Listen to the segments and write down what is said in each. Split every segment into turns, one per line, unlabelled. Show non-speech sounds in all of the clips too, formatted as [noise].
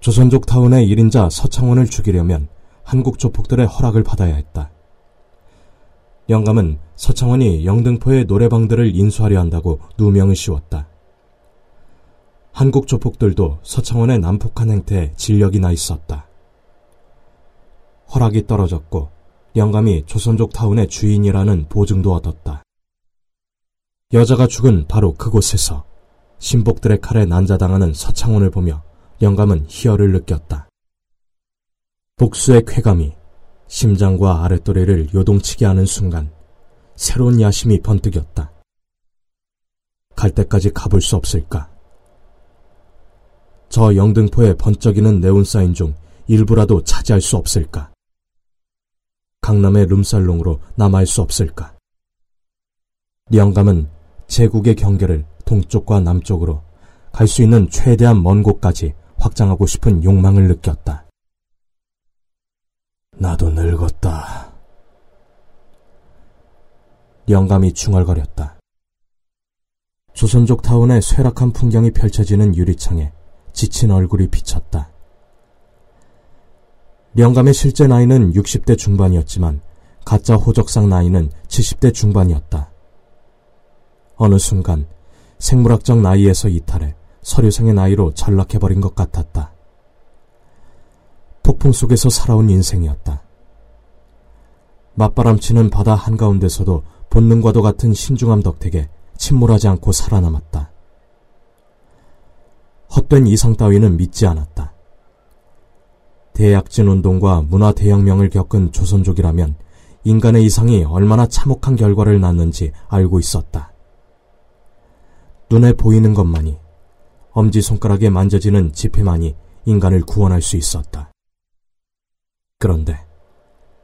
조선족 타운의 1인자 서창원을 죽이려면 한국 조폭들의 허락을 받아야 했다. 영감은 서창원이 영등포의 노래방들을 인수하려 한다고 누명을 씌웠다. 한국 조폭들도 서창원의 난폭한 행태에 진력이 나 있었다. 허락이 떨어졌고 영감이 조선족 타운의 주인이라는 보증도 얻었다. 여자가 죽은 바로 그곳에서 신복들의 칼에 난자당하는 서창원을 보며 영감은 희열을 느꼈다. 복수의 쾌감이 심장과 아랫도리를 요동치게 하는 순간 새로운 야심이 번뜩였다. 갈 때까지 가볼 수 없을까? 저 영등포에 번쩍이는 네온사인 중 일부라도 차지할 수 없을까? 강남의 룸살롱으로 남아할 수 없을까? 영감은 제국의 경계를 동쪽과 남쪽으로 갈 수 있는 최대한 먼 곳까지 확장하고 싶은 욕망을 느꼈다. 나도 늙었다. 영감이 중얼거렸다. 조선족 타운의 쇠락한 풍경이 펼쳐지는 유리창에 지친 얼굴이 비쳤다. 영감의 실제 나이는 60대 중반이었지만 가짜 호적상 나이는 70대 중반이었다. 어느 순간 생물학적 나이에서 이탈해 서류상의 나이로 전락해버린 것 같았다. 폭풍 속에서 살아온 인생이었다. 맞바람치는 바다 한가운데서도 본능과도 같은 신중함 덕택에 침몰하지 않고 살아남았다. 헛된 이상 따위는 믿지 않았다. 대약진 운동과 문화 대혁명을 겪은 조선족이라면 인간의 이상이 얼마나 참혹한 결과를 낳는지 알고 있었다. 눈에 보이는 것만이 엄지손가락에 만져지는 지폐만이 인간을 구원할 수 있었다. 그런데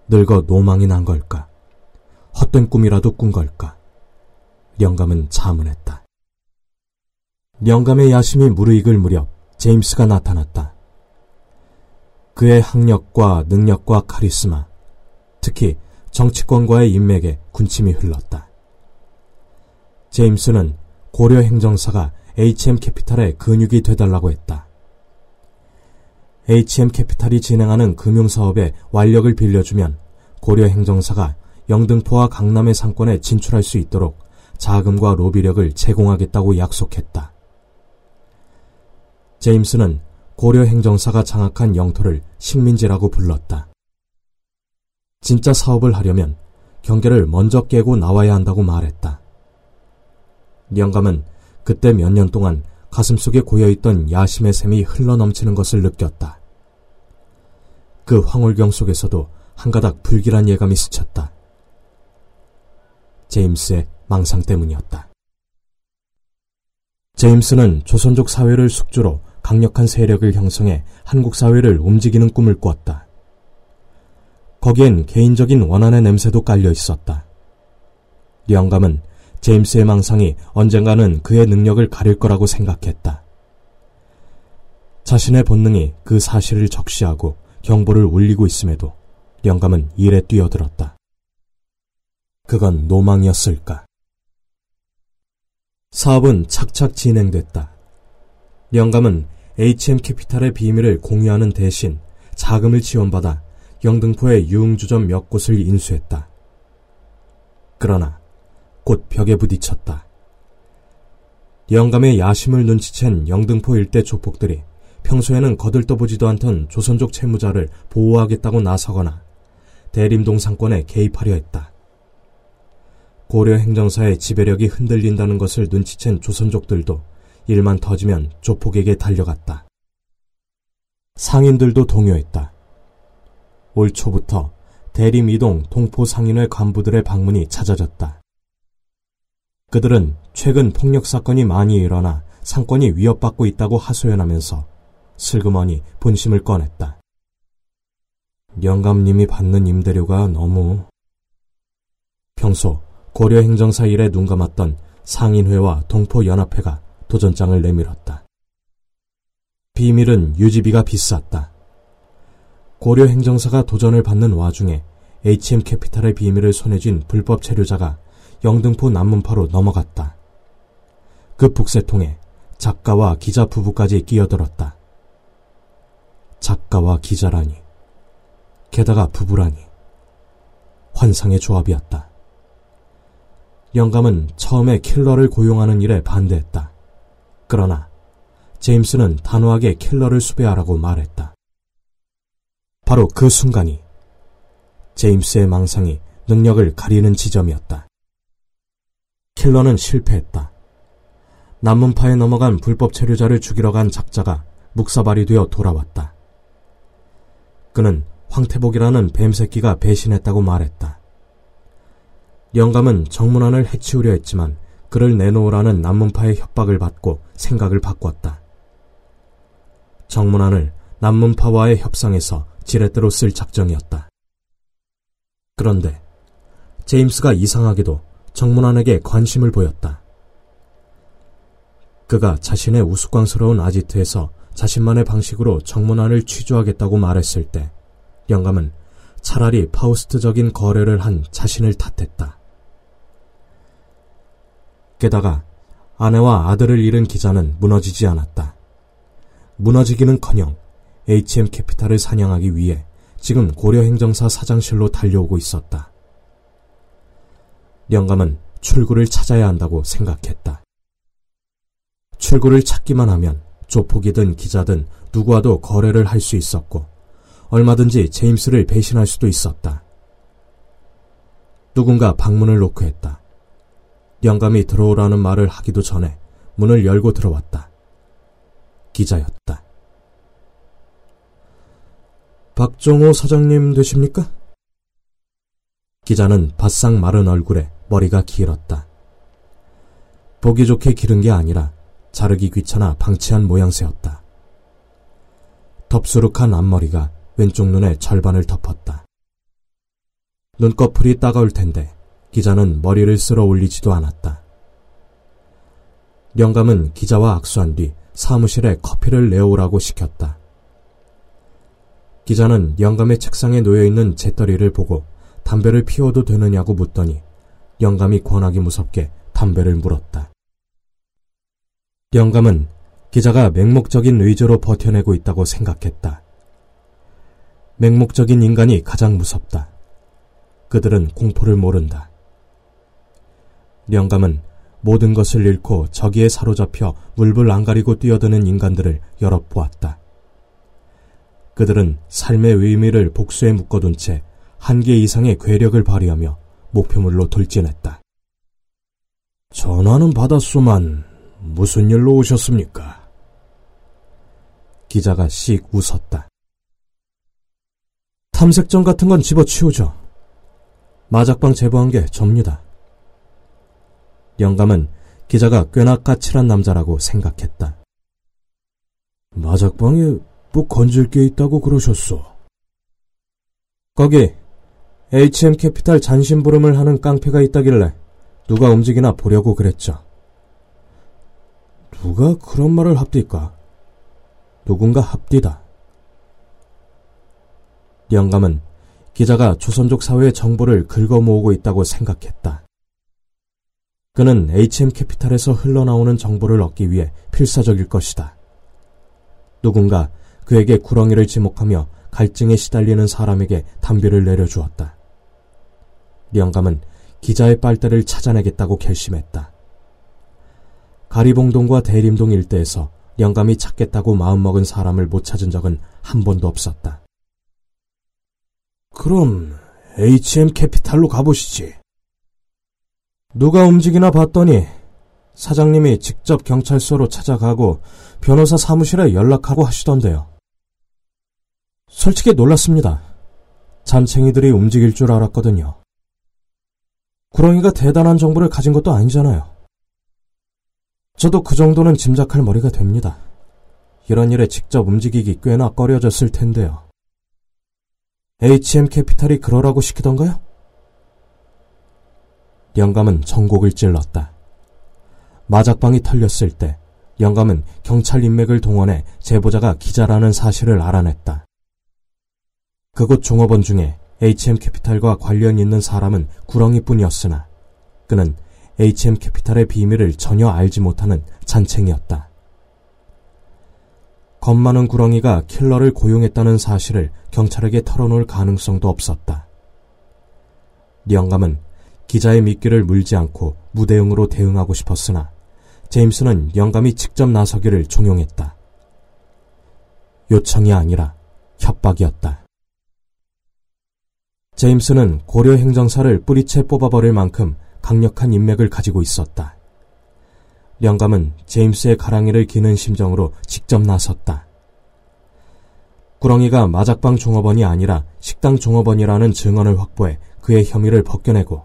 늙어 노망이 난 걸까? 헛된 꿈이라도 꾼 걸까? 영감은 자문했다. 영감의 야심이 무르익을 무렵 제임스가 나타났다. 그의 학력과 능력과 카리스마, 특히 정치권과의 인맥에 군침이 흘렀다. 제임스는 고려 행정사가 HM 캐피탈의 근육이 되달라고 했다. HM 캐피탈이 진행하는 금융사업에 완력을 빌려주면 고려 행정사가 영등포와 강남의 상권에 진출할 수 있도록 자금과 로비력을 제공하겠다고 약속했다. 제임스는 고려 행정사가 장악한 영토를 식민지라고 불렀다. 진짜 사업을 하려면 경계를 먼저 깨고 나와야 한다고 말했다. 영감은 그때 몇 년 동안 가슴속에 고여있던 야심의 샘이 흘러넘치는 것을 느꼈다. 그 황홀경 속에서도 한가닥 불길한 예감이 스쳤다. 제임스의 망상 때문이었다. 제임스는 조선족 사회를 숙주로 강력한 세력을 형성해 한국 사회를 움직이는 꿈을 꿨다. 거기엔 개인적인 원한의 냄새도 깔려 있었다. 영감은 제임스의 망상이 언젠가는 그의 능력을 가릴 거라고 생각했다. 자신의 본능이 그 사실을 적시하고 경보를 울리고 있음에도 영감은 일에 뛰어들었다. 그건 노망이었을까? 사업은 착착 진행됐다. 영감은 HM 캐피탈의 비밀을 공유하는 대신 자금을 지원받아 영등포의 유흥주점 몇 곳을 인수했다. 그러나 곧 벽에 부딪혔다. 영감의 야심을 눈치챈 영등포 일대 조폭들이 평소에는 거들떠보지도 않던 조선족 채무자를 보호하겠다고 나서거나 대림동 상권에 개입하려 했다. 고려 행정사의 지배력이 흔들린다는 것을 눈치챈 조선족들도 일만 터지면 조폭에게 달려갔다. 상인들도 동요했다. 올 초부터 대림 이동 동포 상인회 간부들의 방문이 잦아졌다. 그들은 최근 폭력 사건이 많이 일어나 상권이 위협받고 있다고 하소연하면서 슬그머니 본심을 꺼냈다. 영감님이 받는 임대료가 너무 평소 고려 행정사 일에 눈 감았던 상인회와 동포연합회가 도전장을 내밀었다. 비밀은 유지비가 비쌌다. 고려 행정사가 도전을 받는 와중에 HM 캐피탈의 비밀을 손에 쥔 불법 체류자가 영등포 남문파로 넘어갔다. 그 북새통에 작가와 기자 부부까지 끼어들었다. 작가와 기자라니. 게다가 부부라니. 환상의 조합이었다. 영감은 처음에 킬러를 고용하는 일에 반대했다. 그러나 제임스는 단호하게 킬러를 수배하라고 말했다. 바로 그 순간이 제임스의 망상이 능력을 가리는 지점이었다. 킬러는 실패했다. 남문파에 넘어간 불법 체류자를 죽이러 간 작자가 묵사발이 되어 돌아왔다. 그는 황태복이라는 뱀새끼가 배신했다고 말했다. 영감은 정문안을 해치우려 했지만 그를 내놓으라는 남문파의 협박을 받고 생각을 바꿨다. 정문안을 남문파와의 협상에서 지렛대로 쓸 작정이었다. 그런데 제임스가 이상하게도 정문안에게 관심을 보였다. 그가 자신의 우스꽝스러운 아지트에서 자신만의 방식으로 정문안을 취조하겠다고 말했을 때 영감은 차라리 파우스트적인 거래를 한 자신을 탓했다. 게다가 아내와 아들을 잃은 기자는 무너지지 않았다. 무너지기는커녕 HM 캐피탈을 사냥하기 위해 지금 고려행정사 사장실로 달려오고 있었다. 영감은 출구를 찾아야 한다고 생각했다. 출구를 찾기만 하면 조폭이든 기자든 누구와도 거래를 할 수 있었고 얼마든지 제임스를 배신할 수도 있었다. 누군가 방문을 놓고 했다. 영감이 들어오라는 말을 하기도 전에 문을 열고 들어왔다. 기자였다. 박정호 사장님 되십니까? 기자는 바싹 마른 얼굴에 머리가 길었다. 보기 좋게 기른 게 아니라 자르기 귀찮아 방치한 모양새였다. 덥수룩한 앞머리가 왼쪽 눈의 절반을 덮었다. 눈꺼풀이 따가울 텐데 기자는 머리를 쓸어 올리지도 않았다. 영감은 기자와 악수한 뒤 사무실에 커피를 내오라고 시켰다. 기자는 영감의 책상에 놓여있는 재떨이를 보고 담배를 피워도 되느냐고 묻더니 영감이 권하기 무섭게 담배를 물었다. 영감은 기자가 맹목적인 의조로 버텨내고 있다고 생각했다. 맹목적인 인간이 가장 무섭다. 그들은 공포를 모른다. 영감은 모든 것을 잃고 저기에 사로잡혀 물불 안 가리고 뛰어드는 인간들을 여러 보았다. 그들은 삶의 의미를 복수에 묶어둔 채 한계 이상의 괴력을 발휘하며 목표물로 돌진했다. 전화는 받았소만 무슨 일로 오셨습니까? 기자가 씩 웃었다. 탐색전 같은 건 집어치우죠. 마작방 제보한 게 접니다. 영감은 기자가 꽤나 까칠한 남자라고 생각했다. 마작방에 뭐 건질 게 있다고 그러셨소. 거기 HM 캐피탈 잔심부름을 하는 깡패가 있다길래 누가 움직이나 보려고 그랬죠. 누가 그런 말을 합디까? 누군가 합디다. 영감은 기자가 조선족 사회의 정보를 긁어 모으고 있다고 생각했다. 그는 HM 캐피탈에서 흘러나오는 정보를 얻기 위해 필사적일 것이다. 누군가 그에게 구렁이를 지목하며 갈증에 시달리는 사람에게 담배를 내려주었다. 영감은 기자의 빨대를 찾아내겠다고 결심했다. 가리봉동과 대림동 일대에서 영감이 찾겠다고 마음먹은 사람을 못 찾은 적은 한 번도 없었다. 그럼 HM 캐피탈로 가보시지. 누가 움직이나 봤더니 사장님이 직접 경찰서로 찾아가고 변호사 사무실에 연락하고 하시던데요. 솔직히 놀랐습니다. 잔챙이들이 움직일 줄 알았거든요. 구렁이가 대단한 정보를 가진 것도 아니잖아요. 저도 그 정도는 짐작할 머리가 됩니다. 이런 일에 직접 움직이기 꽤나 꺼려졌을 텐데요. HM 캐피탈이 그러라고 시키던가요? 영감은 전곡을 찔렀다. 마작방이 털렸을 때 영감은 경찰 인맥을 동원해 제보자가 기자라는 사실을 알아냈다. 그곳 종업원 중에 HM 캐피탈과 관련 있는 사람은 구렁이뿐이었으나 그는 HM 캐피탈의 비밀을 전혀 알지 못하는 잔챙이였다. 겁 많은 구렁이가 킬러를 고용했다는 사실을 경찰에게 털어놓을 가능성도 없었다. 영감은 기자의 미끼를 물지 않고 무대응으로 대응하고 싶었으나 제임스는 영감이 직접 나서기를 종용했다. 요청이 아니라 협박이었다. 제임스는 고려 행정사를 뿌리채 뽑아버릴 만큼 강력한 인맥을 가지고 있었다. 영감은 제임스의 가랑이를 기는 심정으로 직접 나섰다. 구렁이가 마작방 종업원이 아니라 식당 종업원이라는 증언을 확보해 그의 혐의를 벗겨내고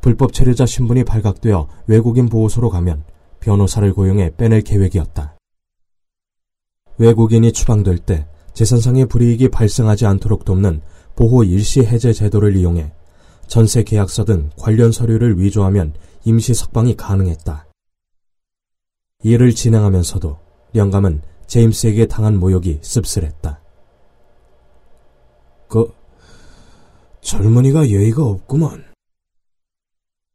불법 체류자 신분이 발각되어 외국인 보호소로 가면 변호사를 고용해 빼낼 계획이었다. 외국인이 추방될 때 재산상의 불이익이 발생하지 않도록 돕는 보호 일시 해제 제도를 이용해 전세 계약서 등 관련 서류를 위조하면 임시 석방이 가능했다. 이를 진행하면서도 영감은 제임스에게 당한 모욕이 씁쓸했다.
그 젊은이가 예의가 없구만.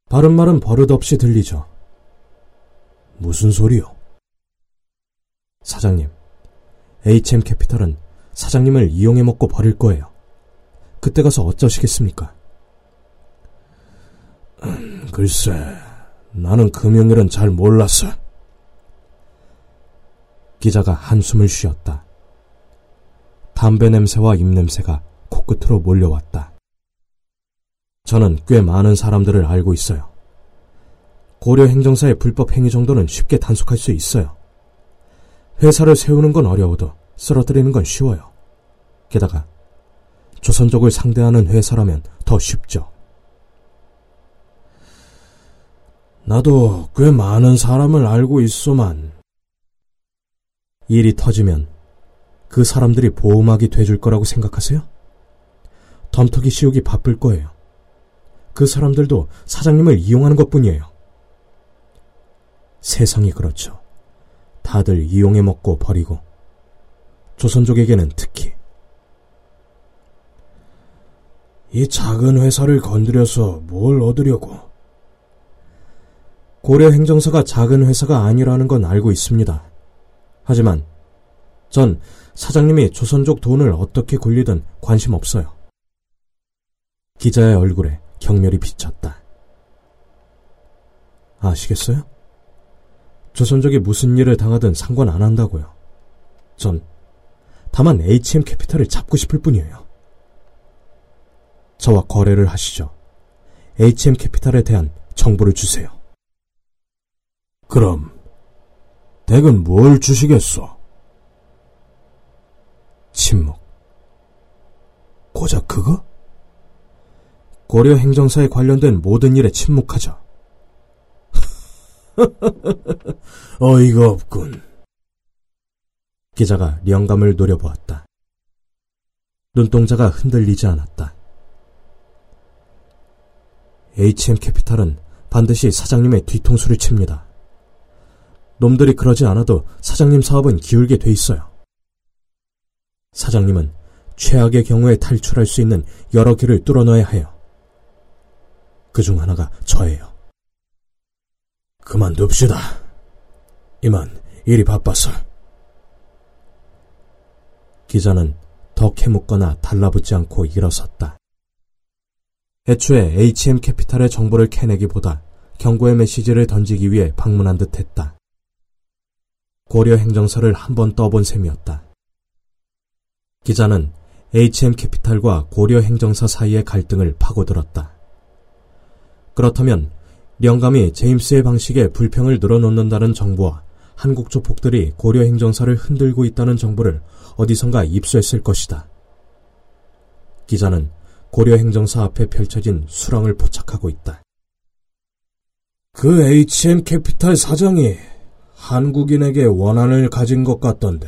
바른 말은 버릇없이 들리죠.
무슨 소리요?
사장님, HM 캐피털은 사장님을 이용해 먹고 버릴 거예요. 그때 가서 어쩌시겠습니까?
음, 글쎄, 나는 금융일은 잘 몰랐어.
기자가 한숨을 쉬었다. 담배 냄새와 입냄새가 코끝으로 몰려왔다. 저는 꽤 많은 사람들을 알고 있어요. 고려 행정사의 불법 행위 정도는 쉽게 단속할 수 있어요. 회사를 세우는 건 어려워도 쓰러뜨리는 건 쉬워요. 게다가 조선족을 상대하는 회사라면 더 쉽죠.
나도 꽤 많은 사람을 알고 있소만.
일이 터지면 그 사람들이 보호막이 돼줄 거라고 생각하세요? 덤터기 씌우기 바쁠 거예요. 그 사람들도 사장님을 이용하는 것 뿐이에요. 세상이 그렇죠. 다들 이용해 먹고 버리고, 조선족에게는 특히.
이 작은 회사를 건드려서 뭘 얻으려고?
고려 행정사가 작은 회사가 아니라는 건 알고 있습니다. 하지만 전 사장님이 조선족 돈을 어떻게 굴리든 관심 없어요. 기자의 얼굴에 경멸이 비쳤다. 아시겠어요? 조선족이 무슨 일을 당하든 상관 안 한다고요. 전 다만 HM 캐피탈을 잡고 싶을 뿐이에요. 저와 거래를 하시죠. HM 캐피탈에 대한 정보를 주세요.
그럼 댁은 뭘 주시겠소?
침묵.
고작 그거?
고려 행정사에 관련된 모든 일에 침묵하죠. [laughs]
어이가 없군.
기자가 영감을 노려보았다. 눈동자가 흔들리지 않았다. HM 캐피탈은 반드시 사장님의 뒤통수를 칩니다. 놈들이 그러지 않아도 사장님 사업은 기울게 돼 있어요. 사장님은 최악의 경우에 탈출할 수 있는 여러 길을 뚫어놔야 해요. 그 중 하나가 저예요.
그만둡시다. 이만 일이 바빠서.
기자는 더 캐묻거나 달라붙지 않고 일어섰다. 애초에 HM 캐피탈의 정보를 캐내기보다 경고의 메시지를 던지기 위해 방문한 듯 했다. 고려 행정사를 한 번 떠본 셈이었다. 기자는 HM 캐피탈과 고려 행정사 사이의 갈등을 파고들었다. 그렇다면 영감이 제임스의 방식에 불평을 늘어놓는다는 정보와 한국 조폭들이 고려 행정사를 흔들고 있다는 정보를 어디선가 입수했을 것이다. 기자는 고려 행정사 앞에 펼쳐진 수렁을 포착하고 있다.
그 HM 캐피탈 사장이 한국인에게 원한을 가진 것 같던데.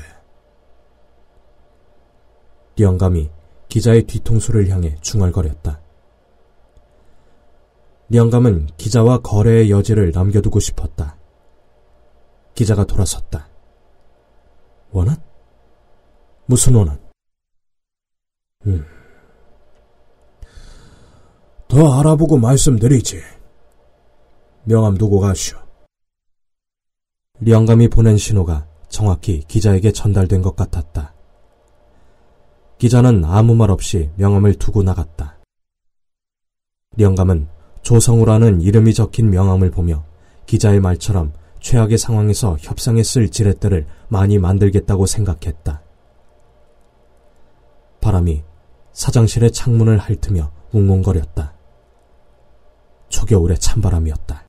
영감이 기자의 뒤통수를 향해 중얼거렸다. 영감은 기자와 거래의 여지를 남겨두고 싶었다. 기자가 돌아섰다. 원한? 무슨 원한?
음. 더 알아보고 말씀드리지. 명함 두고 가시오.
영감이 보낸 신호가 정확히 기자에게 전달된 것 같았다. 기자는 아무 말 없이 명함을 두고 나갔다. 영감은 조성우라는 이름이 적힌 명함을 보며 기자의 말처럼 최악의 상황에서 협상에 쓸 지렛대를 많이 만들겠다고 생각했다. 바람이 사장실의 창문을 핥으며 웅웅거렸다. 초겨울의 찬바람이었다.